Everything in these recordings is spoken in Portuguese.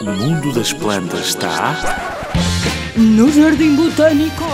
O mundo das plantas está. No Jardim Botânico!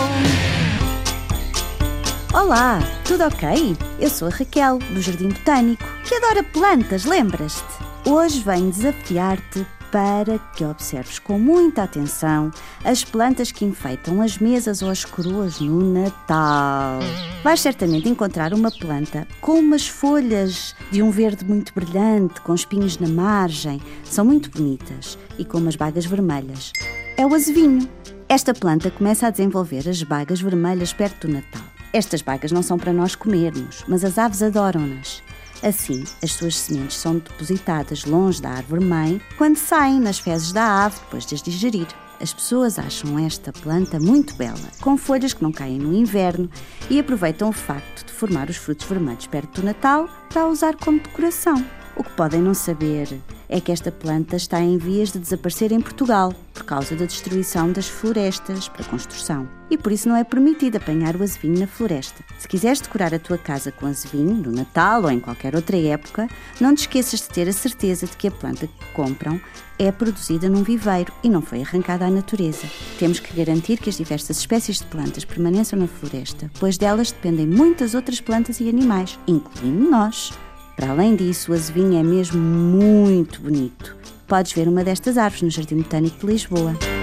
Olá, tudo ok? Eu sou a Raquel, do Jardim Botânico, que adora plantas, lembras-te? Hoje venho desafiar-te para que observes com muita atenção as plantas que enfeitam as mesas ou as coroas no Natal. Vais certamente encontrar uma planta com umas folhas de um verde muito brilhante, com espinhos na margem, são muito bonitas e com umas bagas vermelhas. É o azevinho. Esta planta começa a desenvolver as bagas vermelhas perto do Natal. Estas bagas não são para nós comermos, mas as aves adoram-nas. Assim, as suas sementes são depositadas longe da árvore-mãe quando saem nas fezes da ave depois de as digerir. As pessoas acham esta planta muito bela, com folhas que não caem no inverno e aproveitam o facto de formar os frutos vermelhos perto do Natal para usar como decoração. O que podem não saber é que esta planta está em vias de desaparecer em Portugal por causa da destruição das florestas para construção. E por isso não é permitido apanhar o azevinho na floresta. Se quiseres decorar a tua casa com azevinho, no Natal ou em qualquer outra época, não te esqueças de ter a certeza de que a planta que compram é produzida num viveiro e não foi arrancada à natureza. Temos que garantir que as diversas espécies de plantas permaneçam na floresta, pois delas dependem muitas outras plantas e animais, incluindo nós. Para além disso, o azevinho é mesmo muito bonito. Podes ver uma destas árvores no Jardim Botânico de Lisboa.